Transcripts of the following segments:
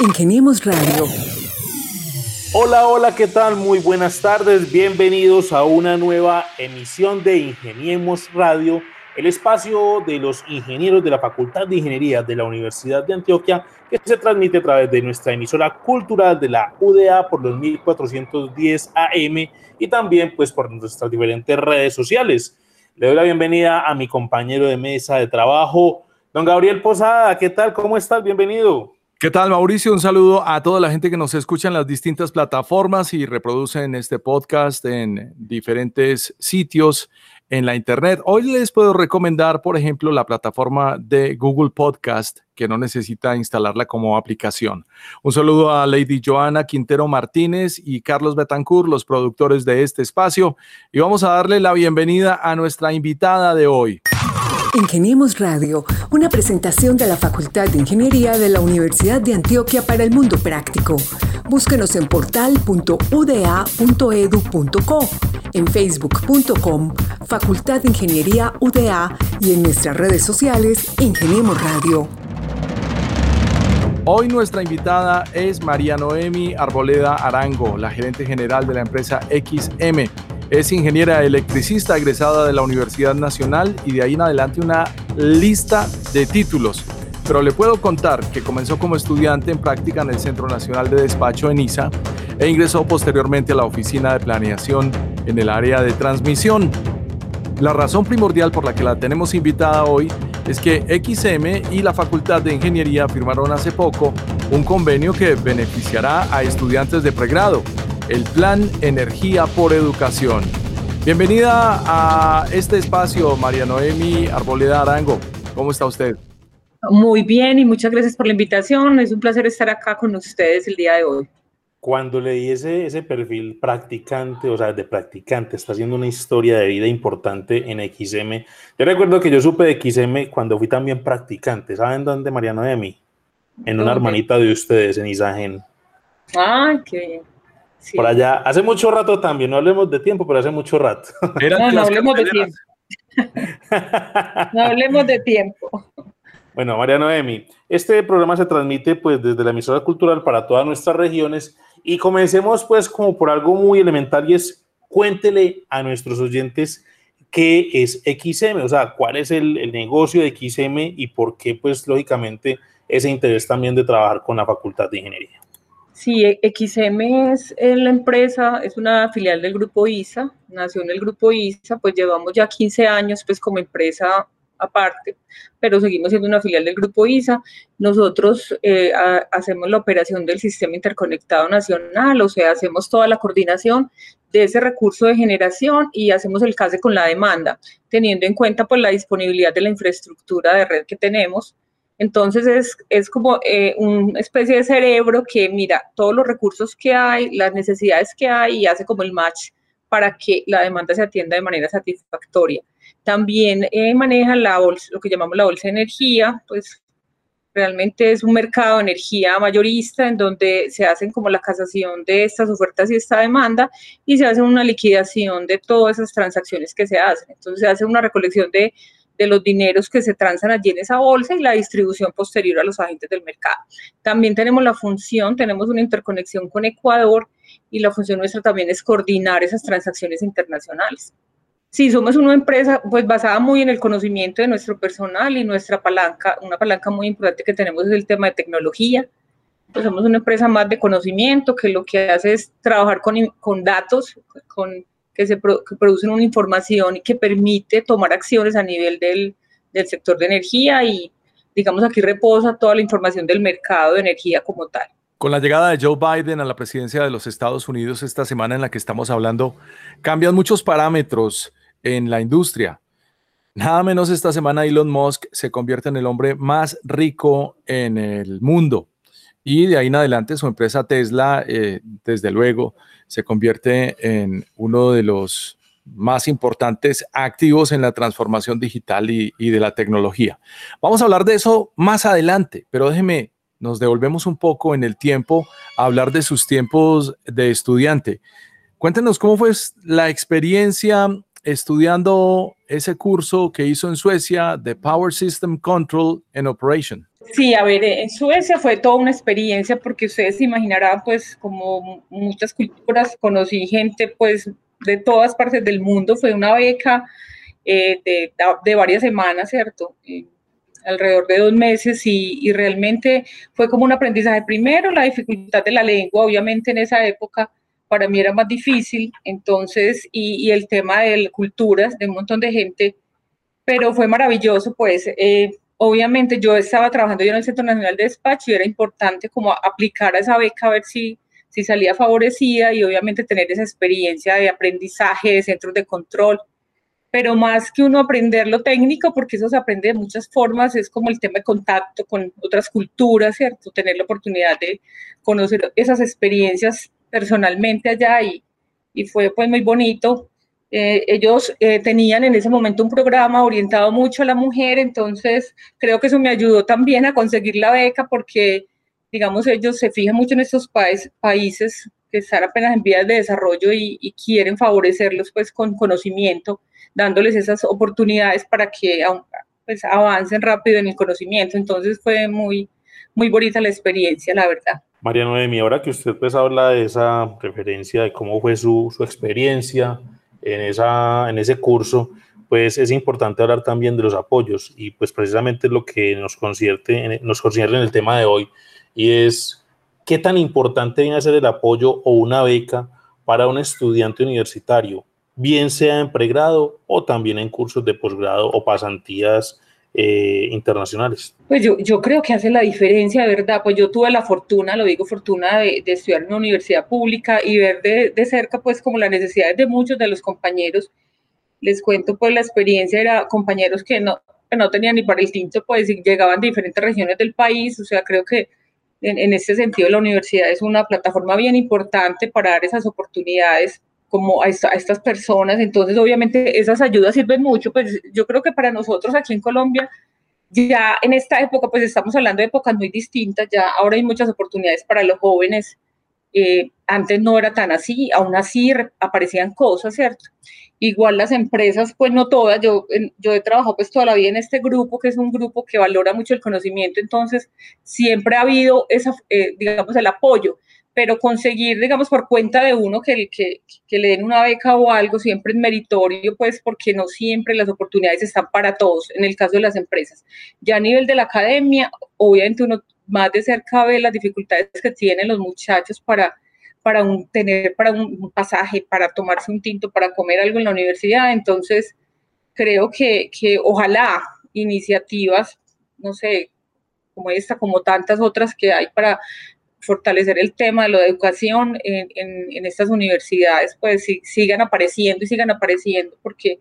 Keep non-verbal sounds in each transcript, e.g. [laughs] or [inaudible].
Ingeniemos Radio. Hola, hola, ¿qué tal? Muy buenas tardes. Bienvenidos a una nueva emisión de Ingeniemos Radio, el espacio de los ingenieros de la Facultad de Ingeniería de la Universidad de Antioquia, que se transmite a través de nuestra emisora cultural de la UDA por los 1410 AM y también pues por nuestras diferentes redes sociales. Le doy la bienvenida a mi compañero de mesa de trabajo, don Gabriel Posada. ¿Qué tal? ¿Cómo estás? Bienvenido. ¿Qué tal, Mauricio? Un saludo a toda la gente que nos escucha en las distintas plataformas y reproducen este podcast en diferentes sitios en la internet. Hoy les puedo recomendar, por ejemplo, la plataforma de Google Podcast, que no necesita instalarla como aplicación. Un saludo a Lady Joana Quintero Martínez y Carlos Betancourt, los productores de este espacio, y vamos a darle la bienvenida a nuestra invitada de hoy. Ingeniemos Radio, una presentación de la Facultad de Ingeniería de la Universidad de Antioquia para el mundo práctico. Búsquenos en portal.uda.edu.co, en facebook.com, Facultad de Ingeniería UDA y en nuestras redes sociales Ingeniemos Radio. Hoy nuestra invitada es María Noemi Arboleda Arango, la gerente general de la empresa XM es ingeniera electricista egresada de la Universidad Nacional y de ahí en adelante una lista de títulos. Pero le puedo contar que comenzó como estudiante en práctica en el Centro Nacional de Despacho en ISA e ingresó posteriormente a la Oficina de Planeación en el área de transmisión. La razón primordial por la que la tenemos invitada hoy es que XM y la Facultad de Ingeniería firmaron hace poco un convenio que beneficiará a estudiantes de pregrado el Plan Energía por Educación. Bienvenida a este espacio, María Noemi Arboleda Arango. ¿Cómo está usted? Muy bien y muchas gracias por la invitación. Es un placer estar acá con ustedes el día de hoy. Cuando leí ese, ese perfil practicante, o sea, de practicante, está haciendo una historia de vida importante en XM. Yo recuerdo que yo supe de XM cuando fui también practicante. ¿Saben dónde, María Noemi? En una hermanita de ustedes, en Isagen. Ah, qué bien. Por allá, hace mucho rato también, no hablemos de tiempo, pero hace mucho rato. [laughs] no, no hablemos de tiempo. [laughs] no hablemos de tiempo. Bueno, María Noemi, este programa se transmite pues desde la emisora cultural para todas nuestras regiones y comencemos pues como por algo muy elemental y es cuéntele a nuestros oyentes qué es XM, o sea, cuál es el, el negocio de XM y por qué pues lógicamente ese interés también de trabajar con la Facultad de Ingeniería. Sí, XM es la empresa, es una filial del grupo ISA, nació en el grupo ISA, pues llevamos ya 15 años pues como empresa aparte, pero seguimos siendo una filial del grupo ISA. Nosotros eh, hacemos la operación del sistema interconectado nacional, o sea, hacemos toda la coordinación de ese recurso de generación y hacemos el CASE con la demanda, teniendo en cuenta pues la disponibilidad de la infraestructura de red que tenemos entonces es, es como eh, una especie de cerebro que mira todos los recursos que hay, las necesidades que hay y hace como el match para que la demanda se atienda de manera satisfactoria. También eh, maneja la bolsa, lo que llamamos la bolsa de energía, pues realmente es un mercado de energía mayorista en donde se hacen como la casación de estas ofertas y esta demanda y se hace una liquidación de todas esas transacciones que se hacen. Entonces se hace una recolección de de los dineros que se transan allí en esa bolsa y la distribución posterior a los agentes del mercado. También tenemos la función, tenemos una interconexión con Ecuador y la función nuestra también es coordinar esas transacciones internacionales. Sí, somos una empresa pues basada muy en el conocimiento de nuestro personal y nuestra palanca, una palanca muy importante que tenemos es el tema de tecnología. Pues somos una empresa más de conocimiento que lo que hace es trabajar con, con datos, con que, se producen una información que permite tomar acciones a nivel del, del sector de energía y digamos aquí reposa toda la información del mercado de energía como tal. Con la llegada de Joe Biden a la presidencia de los Estados Unidos esta semana en la que estamos hablando, cambian muchos parámetros en la industria. Nada menos esta semana Elon Musk se convierte en el hombre más rico en el mundo. Y de ahí en adelante su empresa Tesla, eh, desde luego, se convierte en uno de los más importantes activos en la transformación digital y, de la tecnología. Vamos a hablar de eso más adelante, pero déjeme, nos devolvemos un poco en el tiempo a hablar de sus tiempos de estudiante. Cuéntenos cómo fue la experiencia estudiando ese curso que hizo en Suecia de Power System Control and Operation. Sí, a ver, en Suecia fue toda una experiencia porque ustedes se imaginarán, pues, como muchas culturas, conocí gente, pues, de todas partes del mundo, fue una beca eh, de, varias semanas, ¿cierto? Eh, alrededor de dos meses y, realmente fue como un aprendizaje. Primero, la dificultad de la lengua, obviamente en esa época para mí era más difícil, entonces, y, el tema de culturas, de un montón de gente, pero fue maravilloso, pues. Eh, obviamente yo estaba trabajando yo en el Centro Nacional de Despacho y era importante como aplicar a esa beca a ver si, si salía favorecida y obviamente tener esa experiencia de aprendizaje, de centros de control, pero más que uno aprender lo técnico, porque eso se aprende de muchas formas, es como el tema de contacto con otras culturas, ¿cierto? Tener la oportunidad de conocer esas experiencias personalmente allá y, y fue pues muy bonito eh, ellos eh, tenían en ese momento un programa orientado mucho a la mujer, entonces creo que eso me ayudó también a conseguir la beca porque, digamos, ellos se fijan mucho en estos países que están apenas en vías de desarrollo y, quieren favorecerlos pues con conocimiento, dándoles esas oportunidades para que pues, avancen rápido en el conocimiento. Entonces fue muy, muy bonita la experiencia, la verdad. María Noemi, ahora que usted pues habla de esa referencia, de cómo fue su, su experiencia, en, esa, en ese curso, pues es importante hablar también de los apoyos y pues precisamente lo que nos concierne, nos concierne en el tema de hoy y es qué tan importante viene a ser el apoyo o una beca para un estudiante universitario, bien sea en pregrado o también en cursos de posgrado o pasantías eh, internacionales. Pues yo, yo creo que hace la diferencia, ¿verdad? Pues yo tuve la fortuna, lo digo fortuna, de, estudiar en una universidad pública y ver de, de, cerca pues como las necesidades de muchos de los compañeros. Les cuento pues la experiencia, era compañeros que no, que no tenían ni para el tinto, pues llegaban de diferentes regiones del país, o sea, creo que en, en este sentido la universidad es una plataforma bien importante para dar esas oportunidades como a, estas personas. Entonces, obviamente, esas ayudas sirven mucho. Pues yo creo que para nosotros aquí en Colombia, ya en esta época, pues estamos hablando de épocas muy distintas, ya ahora hay muchas oportunidades para los jóvenes. Eh, antes no era tan así, aún así aparecían cosas, ¿cierto? Igual las empresas, pues no todas, yo, yo he trabajado pues toda la vida en este grupo, que es un grupo que valora mucho el conocimiento, entonces siempre ha habido esa, eh, digamos, el apoyo pero conseguir, digamos, por cuenta de uno que, que, que, le den una beca o algo siempre es meritorio, pues porque no siempre las oportunidades están para todos, en el caso de las empresas. Ya a nivel de la academia, obviamente uno más de cerca ve las dificultades que tienen los muchachos para, para un, tener para un pasaje, para tomarse un tinto, para comer algo en la universidad. Entonces, creo que, que ojalá iniciativas, no sé, como esta, como tantas otras que hay para fortalecer el tema de la educación en, estas universidades, pues sigan apareciendo y sigan apareciendo, porque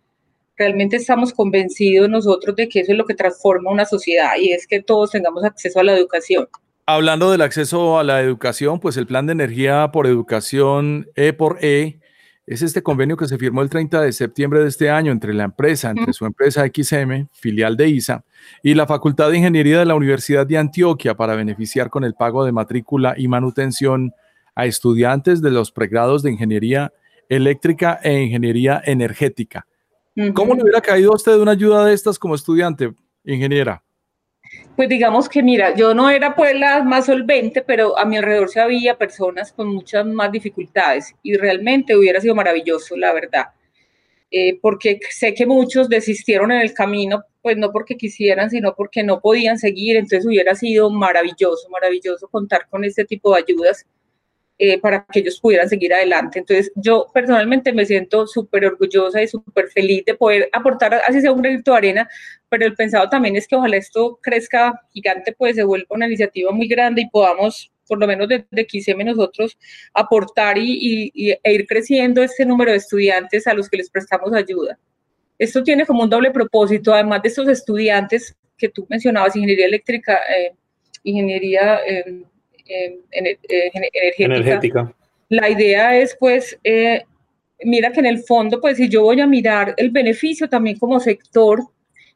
realmente estamos convencidos nosotros de que eso es lo que transforma una sociedad y es que todos tengamos acceso a la educación. Hablando del acceso a la educación, pues el plan de energía por educación E por E es este convenio que se firmó el 30 de septiembre de este año entre la empresa, entre su empresa XM, filial de ISA, y la Facultad de Ingeniería de la Universidad de Antioquia para beneficiar con el pago de matrícula y manutención a estudiantes de los pregrados de Ingeniería Eléctrica e Ingeniería Energética. ¿Cómo le hubiera caído a usted una ayuda de estas como estudiante, ingeniera? Pues digamos que, mira, yo no era pues la más solvente, pero a mi alrededor se había personas con muchas más dificultades y realmente hubiera sido maravilloso, la verdad. Eh, porque sé que muchos desistieron en el camino, pues no porque quisieran, sino porque no podían seguir, entonces hubiera sido maravilloso, maravilloso contar con este tipo de ayudas eh, para que ellos pudieran seguir adelante. Entonces, yo personalmente me siento súper orgullosa y súper feliz de poder aportar, así sea un granito de arena, pero el pensado también es que ojalá esto crezca gigante, pues se vuelva una iniciativa muy grande y podamos, por lo menos desde de XM nosotros, aportar y, e ir creciendo este número de estudiantes a los que les prestamos ayuda. Esto tiene como un doble propósito, además de estos estudiantes que tú mencionabas, ingeniería eléctrica, eh, ingeniería... Eh, eh, energética. La idea es, pues, eh, mira que en el fondo, pues, si yo voy a mirar el beneficio también como sector,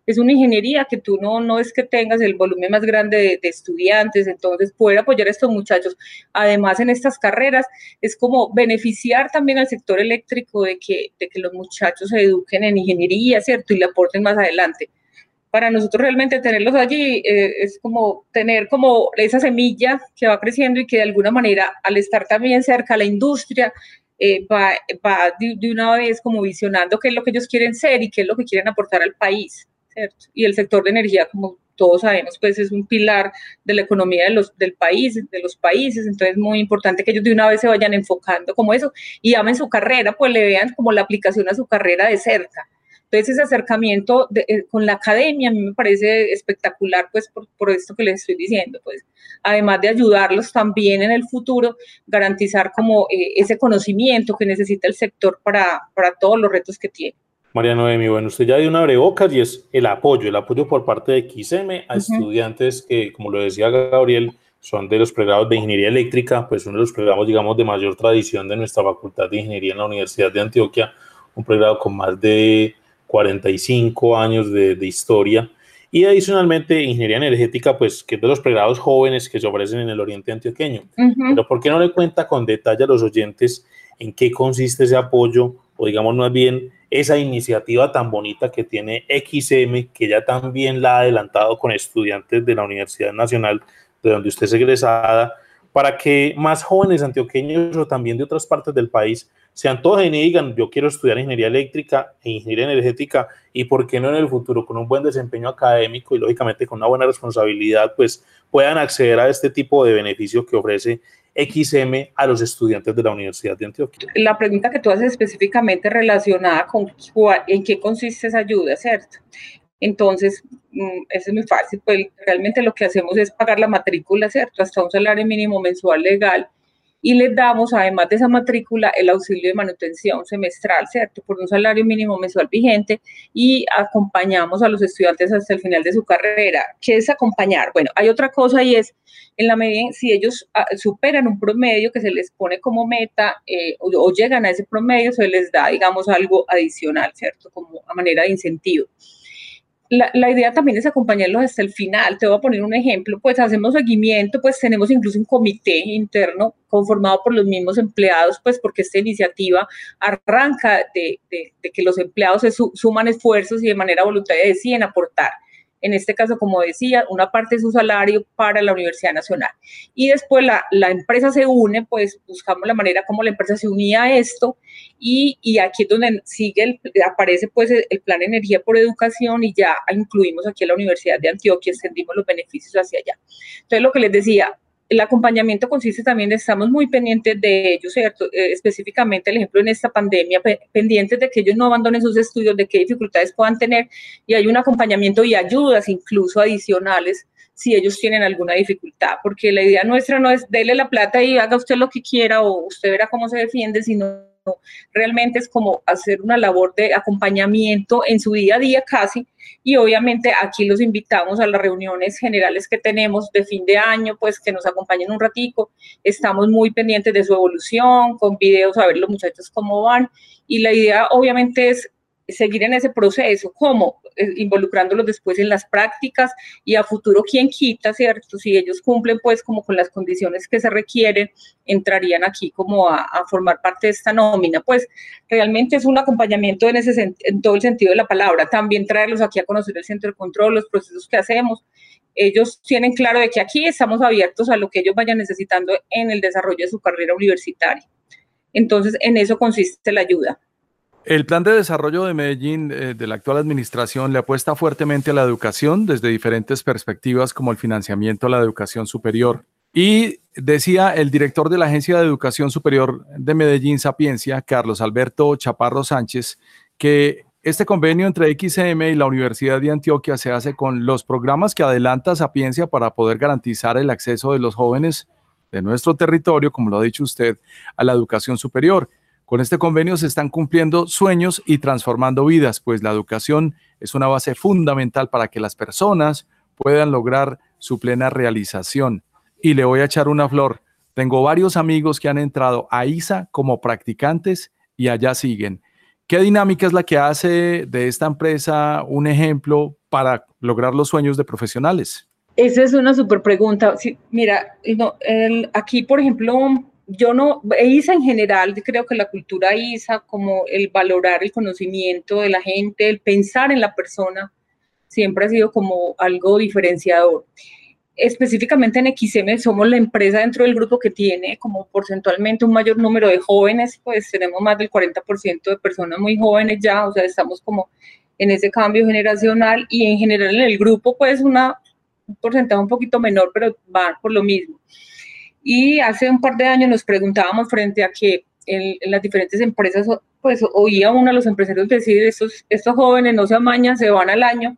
es una ingeniería que tú no, no es que tengas el volumen más grande de, de, estudiantes, entonces poder apoyar a estos muchachos, además en estas carreras, es como beneficiar también al sector eléctrico de que, de que los muchachos se eduquen en ingeniería, ¿cierto? Y le aporten más adelante. Para nosotros realmente tenerlos allí eh, es como tener como esa semilla que va creciendo y que de alguna manera al estar también cerca a la industria eh, va, va de, una vez como visionando qué es lo que ellos quieren ser y qué es lo que quieren aportar al país, ¿cierto? Y el sector de energía, como todos sabemos, pues es un pilar de la economía de los, del país, de los países, entonces es muy importante que ellos de una vez se vayan enfocando como eso y amen su carrera, pues le vean como la aplicación a su carrera de cerca entonces ese acercamiento eh, con la academia a mí me parece espectacular, pues por, esto que les estoy diciendo, pues además de ayudarlos también en el futuro, garantizar como eh, ese conocimiento que necesita el sector para, para todos los retos que tiene. María Noemi, bueno, usted ya dio una abrebocas y es el apoyo, el apoyo por parte de XM a estudiantes que, como lo decía Gabriel, son de los pregrados de Ingeniería Eléctrica, pues uno de los pregrados, digamos, de mayor tradición de nuestra Facultad de Ingeniería en la Universidad de Antioquia, un pregrado con más de 45 años de, historia. Y adicionalmente, ingeniería energética, pues que es de los pregrados jóvenes que se ofrecen en el oriente antioqueño. Pero ¿por qué no le cuenta con detalle a los oyentes en qué consiste ese apoyo o digamos más bien esa iniciativa tan bonita que tiene XM, que ya también la ha adelantado con estudiantes de la Universidad Nacional, de donde usted es egresada, para que más jóvenes antioqueños o también de otras partes del país se antojen y digan, yo quiero estudiar ingeniería eléctrica e ingeniería energética y por qué no en el futuro con un buen desempeño académico y lógicamente con una buena responsabilidad, pues puedan acceder a este tipo de beneficio que ofrece XM a los estudiantes de la Universidad de Antioquia. La pregunta que tú haces específicamente relacionada con en qué consiste esa ayuda, ¿cierto? Entonces, mm, eso es muy fácil, pues realmente lo que hacemos es pagar la matrícula, ¿cierto? Hasta un salario mínimo mensual legal y les damos, además de esa matrícula, el auxilio de manutención semestral, ¿cierto? Por un salario mínimo mensual vigente y acompañamos a los estudiantes hasta el final de su carrera. ¿Qué es acompañar? Bueno, hay otra cosa y es, en la medida, si ellos ah, superan un promedio que se les pone como meta eh, o llegan a ese promedio, se les da, digamos, algo adicional, ¿cierto? Como a manera de incentivo la, idea también es acompañarlos hasta el final. Te voy a poner un ejemplo, pues hacemos seguimiento, pues tenemos incluso un comité interno conformado por los mismos empleados, pues porque esta iniciativa arranca de, que los empleados se suman esfuerzos y de manera voluntaria deciden aportar en este caso, como decía, una parte de su salario para la Universidad Nacional. Y después la, la empresa se une, pues buscamos la manera como la empresa se unía a esto y, y aquí es donde sigue el, aparece pues el, plan Energía por Educación y ya incluimos aquí a la Universidad de Antioquia, extendimos los beneficios hacia allá. Entonces, lo que les decía, el acompañamiento consiste también, estamos muy pendientes de ellos, ¿cierto? Eh, específicamente, el ejemplo en esta pandemia, pendientes de que ellos no abandonen sus estudios, de qué dificultades puedan tener, y hay un acompañamiento y ayudas incluso adicionales si ellos tienen alguna dificultad, porque la idea nuestra no es dele la plata y haga usted lo que quiera o usted verá cómo se defiende, sino realmente es como hacer una labor de acompañamiento en su día a día casi. Y obviamente aquí los invitamos a las reuniones generales que tenemos de fin de año, pues que nos acompañen un ratico, estamos muy pendientes de su evolución, con videos a ver los muchachos cómo van. Y la idea obviamente es seguir en ese proceso, ¿cómo? Eh, involucrándolos después en las prácticas y a futuro, ¿quién quita, cierto? Si ellos cumplen pues como con las condiciones que se requieren, entrarían aquí como a, formar parte de esta nómina. Pues realmente es un acompañamiento en, en todo el sentido de la palabra. También traerlos aquí a conocer el centro de control, los procesos que hacemos. Ellos tienen claro de que aquí estamos abiertos a lo que ellos vayan necesitando en el desarrollo de su carrera universitaria. Entonces, en eso consiste la ayuda. El plan de desarrollo de Medellín eh, de la actual administración le apuesta fuertemente a la educación desde diferentes perspectivas como el financiamiento a la educación superior. Y decía el director de la Agencia de Educación Superior de Medellín, Sapiencia, Carlos Alberto Chaparro Sánchez, que este convenio entre XM y la Universidad de Antioquia se hace con los programas que adelanta Sapiencia para poder garantizar el acceso de los jóvenes de nuestro territorio, como lo ha dicho usted, a la educación superior. Con este convenio se están cumpliendo sueños y transformando vidas, pues la educación es una base fundamental para que las personas puedan lograr su plena realización. Y le voy a echar una flor. Tengo varios amigos que han entrado a ISA como practicantes y allá siguen. ¿Qué dinámica es la que hace de esta empresa un ejemplo para lograr los sueños de profesionales? Esa es una súper pregunta. mira, aquí, por ejemplo, yo no, ISA en general, creo que la cultura ISA, como el valorar el conocimiento de la gente, el pensar en la persona, siempre ha sido como algo diferenciador. Específicamente en XM somos la empresa dentro del grupo que tiene como porcentualmente un mayor número de jóvenes, pues tenemos más del 40% de personas muy jóvenes ya, o sea, estamos como en ese cambio generacional y en general en el grupo pues una, un porcentaje un poquito menor, pero va por lo mismo. Y hace un par de años nos preguntábamos frente a que en, las diferentes empresas, pues oía uno a los empresarios decir, estos, estos jóvenes no se amañan, se van al año,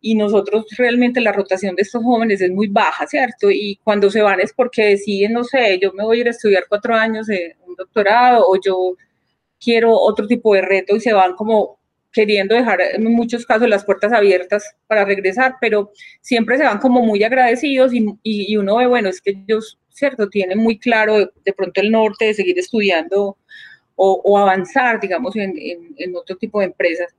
y nosotros realmente la rotación de estos jóvenes es muy baja, ¿cierto? Y cuando se van es porque deciden, no sé, yo me voy a ir a estudiar cuatro años de un doctorado o yo quiero otro tipo de reto y se van como queriendo dejar en muchos casos las puertas abiertas para regresar, pero siempre se van como muy agradecidos y, y, uno ve, bueno, es que ellos, ¿cierto? Tienen muy claro de, pronto el norte de seguir estudiando o, avanzar, digamos, en, otro tipo de empresas.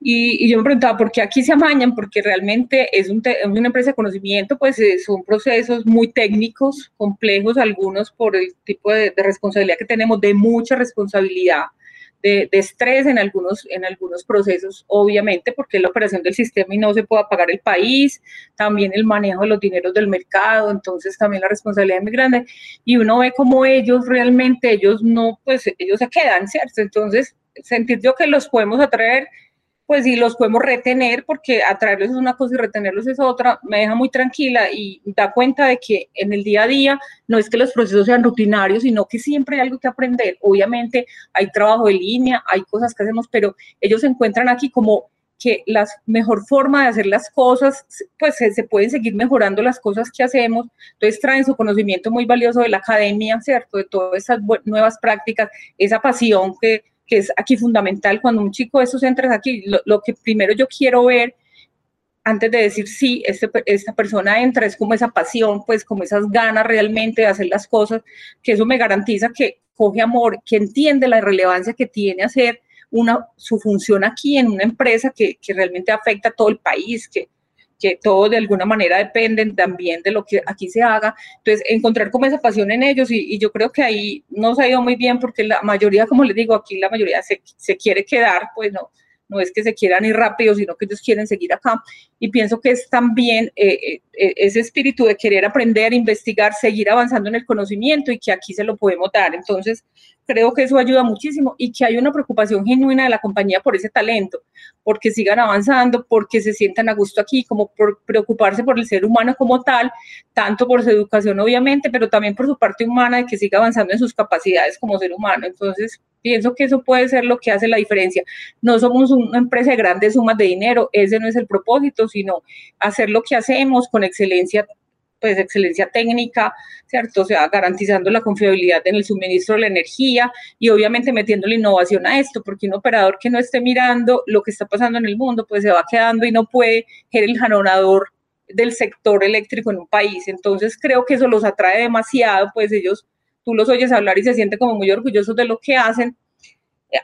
Y, yo me preguntaba, ¿por qué aquí se amañan? Porque realmente es, un una empresa de conocimiento, pues eh, son procesos muy técnicos, complejos, algunos por el tipo de responsabilidad que tenemos, de mucha responsabilidad de, estrés en algunos, en algunos procesos, obviamente, porque es la operación del sistema y no se puede pagar el país, también el manejo de los dineros del mercado, entonces también la responsabilidad es muy grande, y uno ve como ellos realmente, ellos no, pues ellos se quedan, ¿cierto? Entonces, sentir yo que los podemos atraer pues si los podemos retener, porque atraerlos es una cosa y retenerlos es otra, me deja muy tranquila y da cuenta de que en el día a día no es que los procesos sean rutinarios, sino que siempre hay algo que aprender. Obviamente hay trabajo de línea, hay cosas que hacemos, pero ellos se encuentran aquí como que la mejor forma de hacer las cosas, pues se, se, pueden seguir mejorando las cosas que hacemos, entonces traen su conocimiento muy valioso de la academia, ¿cierto? De todas esas nuevas prácticas, esa pasión que que es aquí fundamental. Cuando un chico de esos entra aquí, lo, que primero yo quiero ver antes de decir sí, este, esta persona entra, es como esa pasión, pues como esas ganas realmente de hacer las cosas, que eso me garantiza que coge amor, que entiende la relevancia que tiene hacer una, su función aquí en una empresa que, que realmente afecta a todo el país, que, que todos de alguna manera dependen también de lo que aquí se haga. Entonces, encontrar como esa pasión en ellos y, yo creo que ahí nos ha ido muy bien porque la mayoría, como les digo, aquí la mayoría se, se quiere quedar, pues no, no es que se quieran ir rápido, sino que ellos quieren seguir acá. Y pienso que es también eh, eh, eh, ese espíritu de querer aprender, investigar, seguir avanzando en el conocimiento y que aquí se lo podemos dar. Entonces, creo que eso ayuda muchísimo y que hay una preocupación genuina de la compañía por ese talento, porque sigan avanzando, porque se sientan a gusto aquí, como por preocuparse por el ser humano como tal, tanto por su educación obviamente, pero también por su parte humana de que siga avanzando en sus capacidades como ser humano. Entonces, pienso que eso puede ser lo que hace la diferencia. No somos una empresa de grandes sumas de dinero, ese no es el propósito, sino hacer lo que hacemos con excelencia pues excelencia técnica, ¿cierto? O sea, garantizando la confiabilidad en el suministro de la energía y obviamente metiendo la innovación a esto, porque un operador que no esté mirando lo que está pasando en el mundo, pues se va quedando y no puede ser el jalonador del sector eléctrico en un país. Entonces creo que eso los atrae demasiado, pues ellos, tú los oyes hablar y se sienten como muy orgullosos de lo que hacen,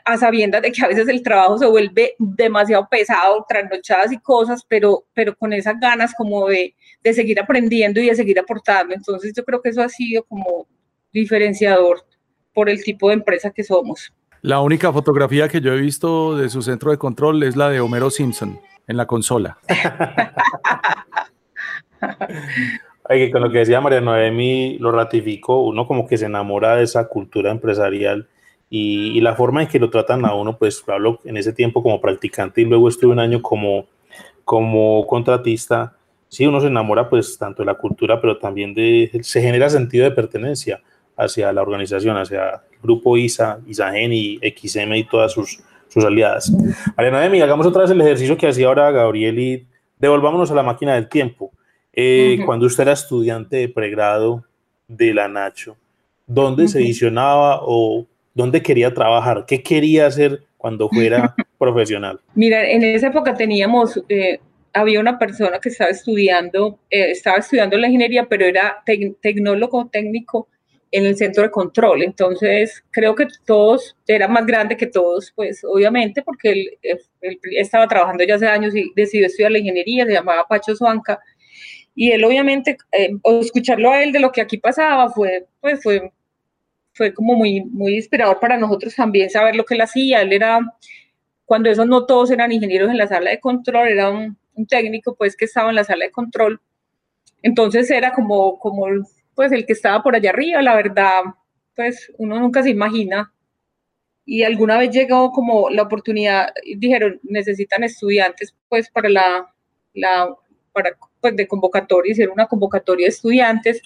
a sabiendas de que a veces el trabajo se vuelve demasiado pesado, trasnochadas y cosas, pero, pero con esas ganas como de, de seguir aprendiendo y de seguir aportando. Entonces yo creo que eso ha sido como diferenciador por el tipo de empresa que somos. La única fotografía que yo he visto de su centro de control es la de Homero Simpson en la consola. [laughs] Ay, que con lo que decía María Noemi lo ratificó, uno como que se enamora de esa cultura empresarial y, la forma en que lo tratan a uno, pues hablo en ese tiempo como practicante y luego estuve un año como, como contratista, sí, uno se enamora pues tanto de la cultura, pero también de, se genera sentido de pertenencia hacia la organización, hacia el grupo ISA, ISAGEN y XM y todas sus, sus aliadas. Mariana hagamos otra vez el ejercicio que hacía ahora Gabriel y devolvámonos a la máquina del tiempo. Eh, cuando usted era estudiante de pregrado de la Nacho, ¿dónde se edicionaba o dónde quería trabajar, qué quería hacer cuando fuera [laughs] profesional. Mira, en esa época teníamos, eh, había una persona que estaba estudiando, eh, estaba estudiando la ingeniería, pero era tecnólogo técnico en el centro de control. Entonces, creo que todos, era más grande que todos, pues obviamente, porque él, él, estaba trabajando ya hace años y decidió estudiar la ingeniería, se llamaba Pacho Suanca. Y él obviamente, eh, escucharlo a él de lo que aquí pasaba fue, pues fue fue como muy, muy inspirador para nosotros también saber lo que él hacía. Él era, cuando esos no todos eran ingenieros en la sala de control, era un, un técnico pues que estaba en la sala de control. Entonces era como, como pues el que estaba por allá arriba, la verdad, pues uno nunca se imagina. Y alguna vez llegó como la oportunidad, dijeron, necesitan estudiantes pues para la, la para, pues, de convocatoria, hicieron una convocatoria de estudiantes.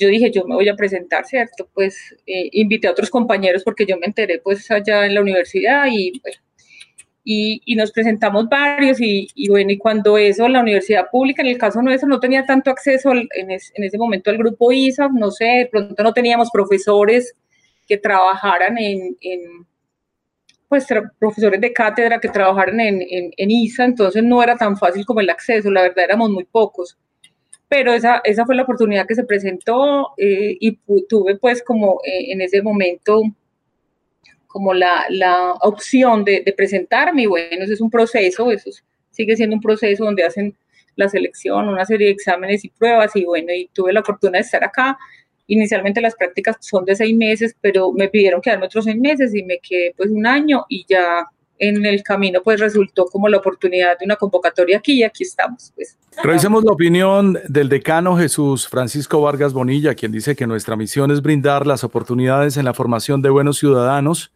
Yo dije, yo me voy a presentar, ¿cierto? Pues eh, invité a otros compañeros porque yo me enteré pues allá en la universidad y bueno, y, nos presentamos varios y, bueno, y cuando eso, la universidad pública, en el caso nuestro, no tenía tanto acceso en, ese momento al grupo ISA, no sé, de pronto no teníamos profesores que trabajaran en, pues profesores de cátedra que trabajaran en, ISA, entonces no era tan fácil como el acceso, la verdad éramos muy pocos. Pero esa, esa fue la oportunidad que se presentó eh, y tuve pues como eh, en ese momento como la, la opción de, de, presentarme y bueno, eso es un proceso, eso sigue siendo un proceso donde hacen la selección, una serie de exámenes y pruebas y bueno, y tuve la oportunidad de estar acá. Inicialmente las prácticas son de seis meses, pero me pidieron quedarme otros seis meses y me quedé pues un año y ya en el camino pues resultó como la oportunidad de una convocatoria aquí y aquí estamos. Pues. Revisemos la opinión del decano Jesús Francisco Vargas Bonilla, quien dice que nuestra misión es brindar las oportunidades en la formación de buenos ciudadanos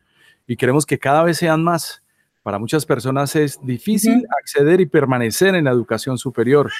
y queremos que cada vez sean más. Para muchas personas es difícil acceder y permanecer en la educación superior.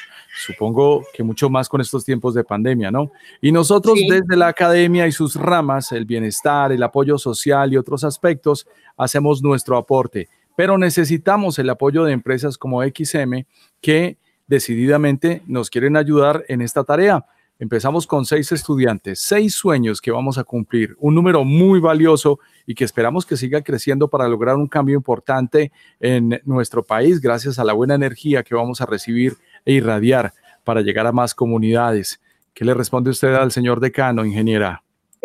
Supongo que mucho más con estos tiempos de pandemia, ¿no? Y nosotros desde la academia y sus ramas, el bienestar, el apoyo social y otros aspectos, hacemos nuestro aporte. Pero necesitamos el apoyo de empresas como XM que decididamente nos quieren ayudar en esta tarea. Empezamos con seis estudiantes, seis sueños que vamos a cumplir, un número muy valioso y que esperamos que siga creciendo para lograr un cambio importante en nuestro país gracias a la buena energía que vamos a recibir e irradiar para llegar a más comunidades. ¿Qué le responde usted al señor decano, ingeniera?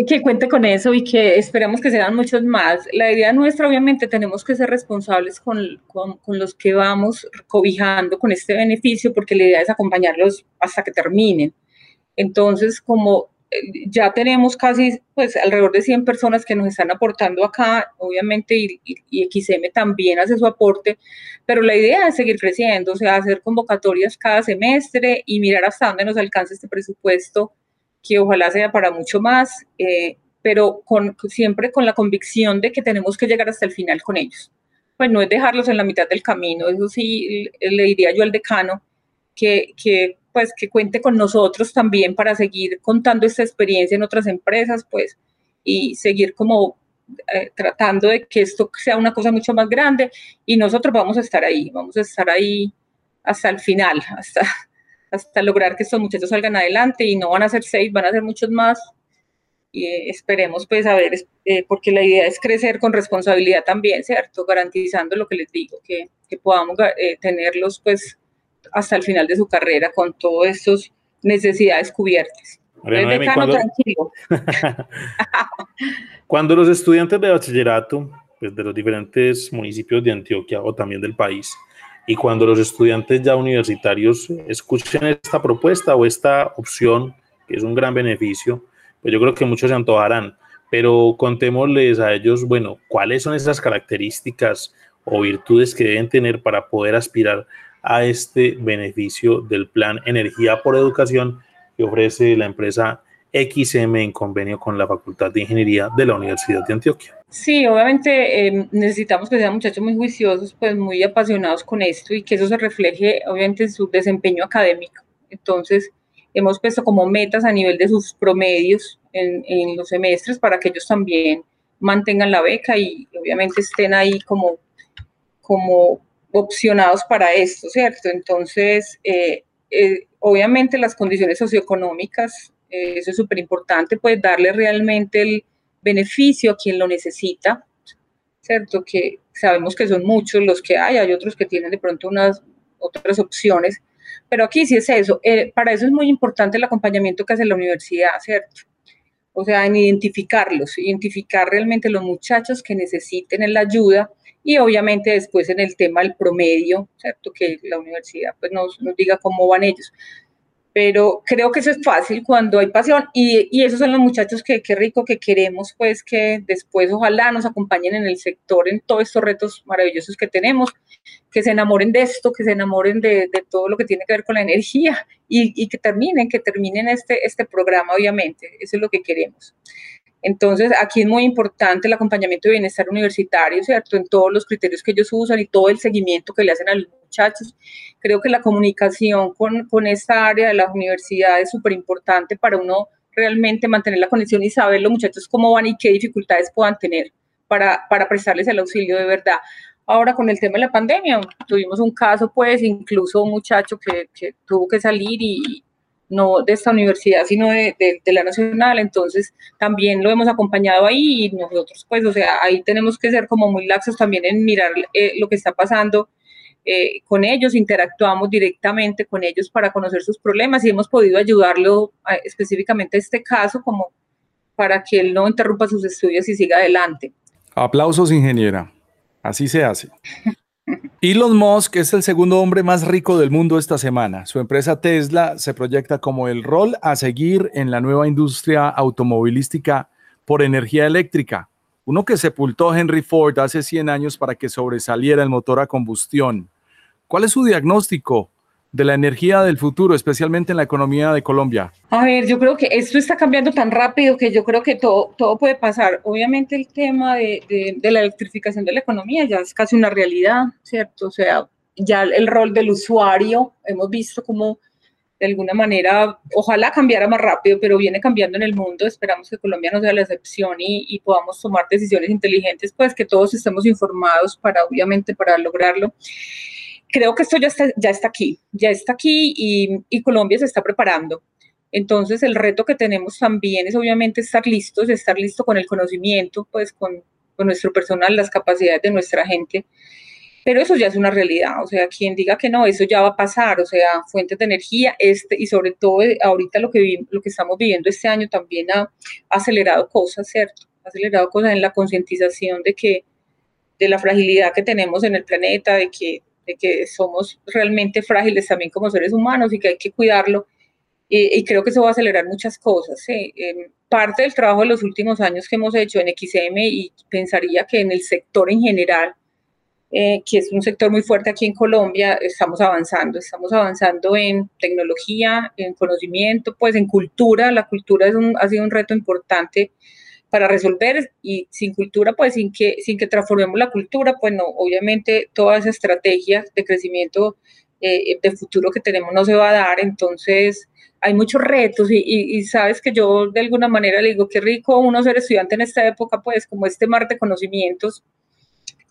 Que cuente con eso y que esperemos que sean muchos más. La idea nuestra, obviamente, tenemos que ser responsables con, con, con los que vamos cobijando con este beneficio, porque la idea es acompañarlos hasta que terminen entonces, como eh, ya tenemos casi pues alrededor de 100 personas que nos están aportando acá, obviamente, y, XM también hace su aporte, pero la idea es seguir creciendo, o sea, hacer convocatorias cada semestre y mirar hasta dónde nos alcanza este presupuesto, que ojalá sea para mucho más, eh, pero con, siempre con la convicción de que tenemos que llegar hasta el final con ellos. Pues no es dejarlos en la mitad del camino, eso sí le diría yo al decano, que, que pues que cuente con nosotros también para seguir contando esta experiencia en otras empresas, pues, y seguir como eh, tratando de que esto sea una cosa mucho más grande y nosotros vamos a estar ahí, vamos a estar ahí hasta el final, hasta, [laughs] hasta lograr que estos muchachos salgan adelante y no van a ser seis, van a ser muchos más. Y eh, esperemos pues a ver, eh, porque la idea es crecer con responsabilidad también, ¿cierto? Garantizando lo que les digo, que, que podamos tenerlos pues hasta el final de su carrera con todas estas necesidades cubiertas. cuando, [laughs] cuando los estudiantes de bachillerato pues, de los diferentes municipios de Antioquia o también del país, y cuando los estudiantes ya universitarios escuchen esta propuesta o esta opción, que es un gran beneficio, pues yo creo que muchos se antojarán, pero contémosles a ellos, bueno, cuáles son esas características o virtudes que deben tener para poder aspirar a este beneficio del plan Energía por Educación que ofrece la empresa XM en convenio con la Facultad de Ingeniería de la Universidad de Antioquia. Sí, obviamente em, necesitamos que sean muchachos muy juiciosos, pues muy apasionados con esto y que eso se refleje obviamente en su desempeño académico. Entonces, hemos puesto como metas a nivel de sus promedios en, en los semestres para que ellos también mantengan la beca y obviamente estén ahí como, como opcionados para esto, ¿cierto? Entonces, eh, eh, obviamente las condiciones socioeconómicas, eh, eso es súper importante, pues darle realmente el beneficio a quien lo necesita, ¿cierto? Que sabemos que son muchos los que hay, hay otros que tienen de pronto unas otras opciones, pero aquí sí es eso, para eso es muy importante el acompañamiento que hace la universidad, ¿cierto? O sea, en identificarlos, identificar realmente los muchachos que necesiten la ayuda y obviamente después en el tema del promedio, ¿cierto? Que la universidad pues nos, nos diga cómo van ellos. pero creo que eso es fácil cuando hay pasión y, y esos son los muchachos que qué rico que queremos pues que después ojalá nos acompañen en el sector en todos estos retos maravillosos que tenemos, que se enamoren de esto, que se enamoren de, de todo lo que tiene que ver con la energía y, y, que terminen, que terminen este, este programa obviamente, eso es lo que queremos. Entonces, aquí es muy importante el acompañamiento de bienestar universitario, ¿cierto? En todos los criterios que ellos usan y todo el seguimiento que le hacen a los muchachos. Creo que la comunicación con, con esta área de la universidad es súper importante para uno realmente mantener la conexión y saber los muchachos cómo van y qué dificultades puedan tener para, para prestarles el auxilio de verdad. Ahora con el tema de la pandemia, tuvimos un caso, pues, incluso un muchacho que, que tuvo que salir y, no de esta universidad, sino de, de, la nacional, entonces también lo hemos acompañado ahí y nosotros, pues, o sea, ahí tenemos que ser como muy laxos también en mirar eh, lo que está pasando eh, con ellos, interactuamos directamente con ellos para conocer sus problemas y hemos podido ayudarlo específicamente a este caso como para que él no interrumpa sus estudios y siga adelante. Aplausos, ingeniera. Así se hace. [laughs] Elon Musk es el segundo hombre más rico del mundo esta semana. Su empresa Tesla se proyecta como el rol a seguir en la nueva industria automovilística por energía eléctrica, uno que sepultó Henry Ford hace 100 años para que sobresaliera el motor a combustión. ¿Cuál es su diagnóstico? De la energía del futuro, especialmente en la economía de Colombia? A ver, yo creo que esto está cambiando tan rápido que yo creo que todo, todo puede pasar. Obviamente el tema de, de, la electrificación de la economía ya es casi una realidad, ¿cierto? O sea, ya el rol del usuario, hemos visto como de alguna manera, ojalá cambiara más rápido, pero viene cambiando en el mundo. Esperamos que Colombia no sea la excepción y, y podamos tomar decisiones inteligentes, pues que todos estemos informados para, obviamente, para lograrlo creo que esto ya está, ya está aquí, ya está aquí y, y, Colombia se está preparando. Entonces el reto que tenemos también es obviamente estar listos, estar listo con el conocimiento, pues con, con nuestro personal, las capacidades de nuestra gente. Pero eso ya es una realidad, o sea, quien diga que no, eso ya va a pasar, o sea, fuentes de energía, este, y sobre todo eh, ahorita lo que, lo que estamos viviendo este año también ha acelerado cosas, ¿cierto? Ha acelerado cosas en la concientización de que, de la fragilidad que tenemos en el planeta, de que que somos realmente frágiles también como seres humanos y que hay que cuidarlo. Y, creo que eso va a acelerar muchas cosas. parte del trabajo de los últimos años que hemos hecho en XM y pensaría que en el sector en general, eh, que es un sector muy fuerte aquí en Colombia, estamos avanzando, estamos avanzando en tecnología, en conocimiento, pues en cultura. La cultura es un, ha sido un reto importante para resolver y sin cultura, pues sin que, sin que transformemos la cultura, pues no, obviamente toda esa estrategia de crecimiento eh, de futuro que tenemos no se va a dar, entonces hay muchos retos y, y, sabes que yo de alguna manera le digo, qué rico uno ser estudiante en esta época, pues como este mar de conocimientos,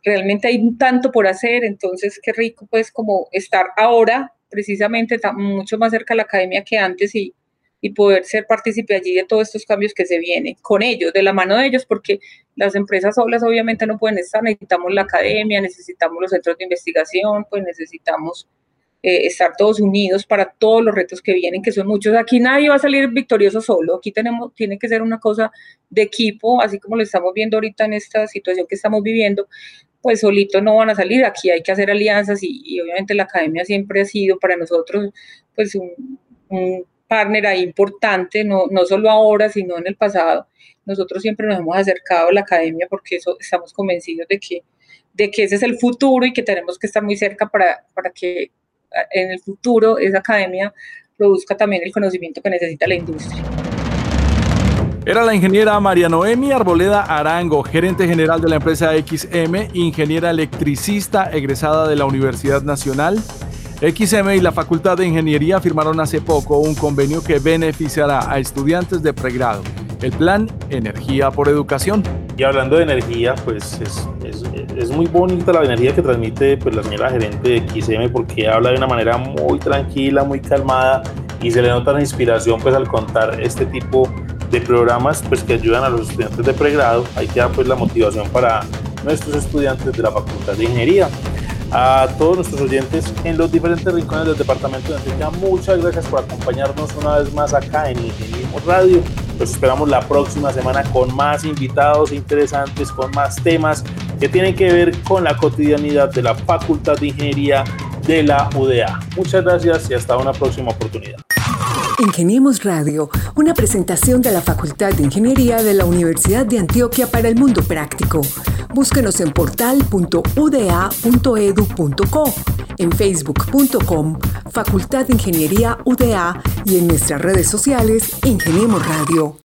realmente hay tanto por hacer, entonces qué rico pues como estar ahora precisamente mucho más cerca de la academia que antes y, y poder ser partícipe allí de todos estos cambios que se vienen con ellos, de la mano de ellos, porque las empresas solas obviamente no pueden estar, necesitamos la academia, necesitamos los centros de investigación, pues necesitamos eh, estar todos unidos para todos los retos que vienen, que son muchos. Aquí nadie va a salir victorioso solo, aquí tenemos, tiene que ser una cosa de equipo, así como lo estamos viendo ahorita en esta situación que estamos viviendo, pues solito no van a salir, aquí hay que hacer alianzas y, y obviamente la academia siempre ha sido para nosotros pues un, un partner ahí importante, no, no solo ahora, sino en el pasado. Nosotros siempre nos hemos acercado a la academia porque eso, estamos convencidos de que, de que ese es el futuro y que tenemos que estar muy cerca para, para que en el futuro esa academia produzca también el conocimiento que necesita la industria. Era la ingeniera María Noemi Arboleda Arango, gerente general de la empresa XM, ingeniera electricista egresada de la Universidad Nacional XM y la Facultad de Ingeniería firmaron hace poco un convenio que beneficiará a estudiantes de pregrado. El plan Energía por Educación. Y hablando de energía, pues es, muy bonita la energía que transmite pues, la señora gerente de XM porque habla de una manera muy tranquila, muy calmada y se le nota la inspiración pues al contar este tipo de programas pues que ayudan a los estudiantes de pregrado. Ahí queda pues la motivación para nuestros estudiantes de la Facultad de Ingeniería a todos nuestros oyentes en los diferentes rincones del departamento de Antioquia. Muchas gracias por acompañarnos una vez más acá en Ingenierismo Radio. Los esperamos la próxima semana con más invitados interesantes, con más temas que tienen que ver con la cotidianidad de la Facultad de Ingeniería de la UDA. Muchas gracias y hasta una próxima oportunidad. Ingeniemos Radio, una presentación de la Facultad de Ingeniería de la Universidad de Antioquia para el Mundo Práctico. Búsquenos en portal.uda.edu.co, en facebook.com, Facultad de Ingeniería UDA y en nuestras redes sociales Ingeniemos Radio.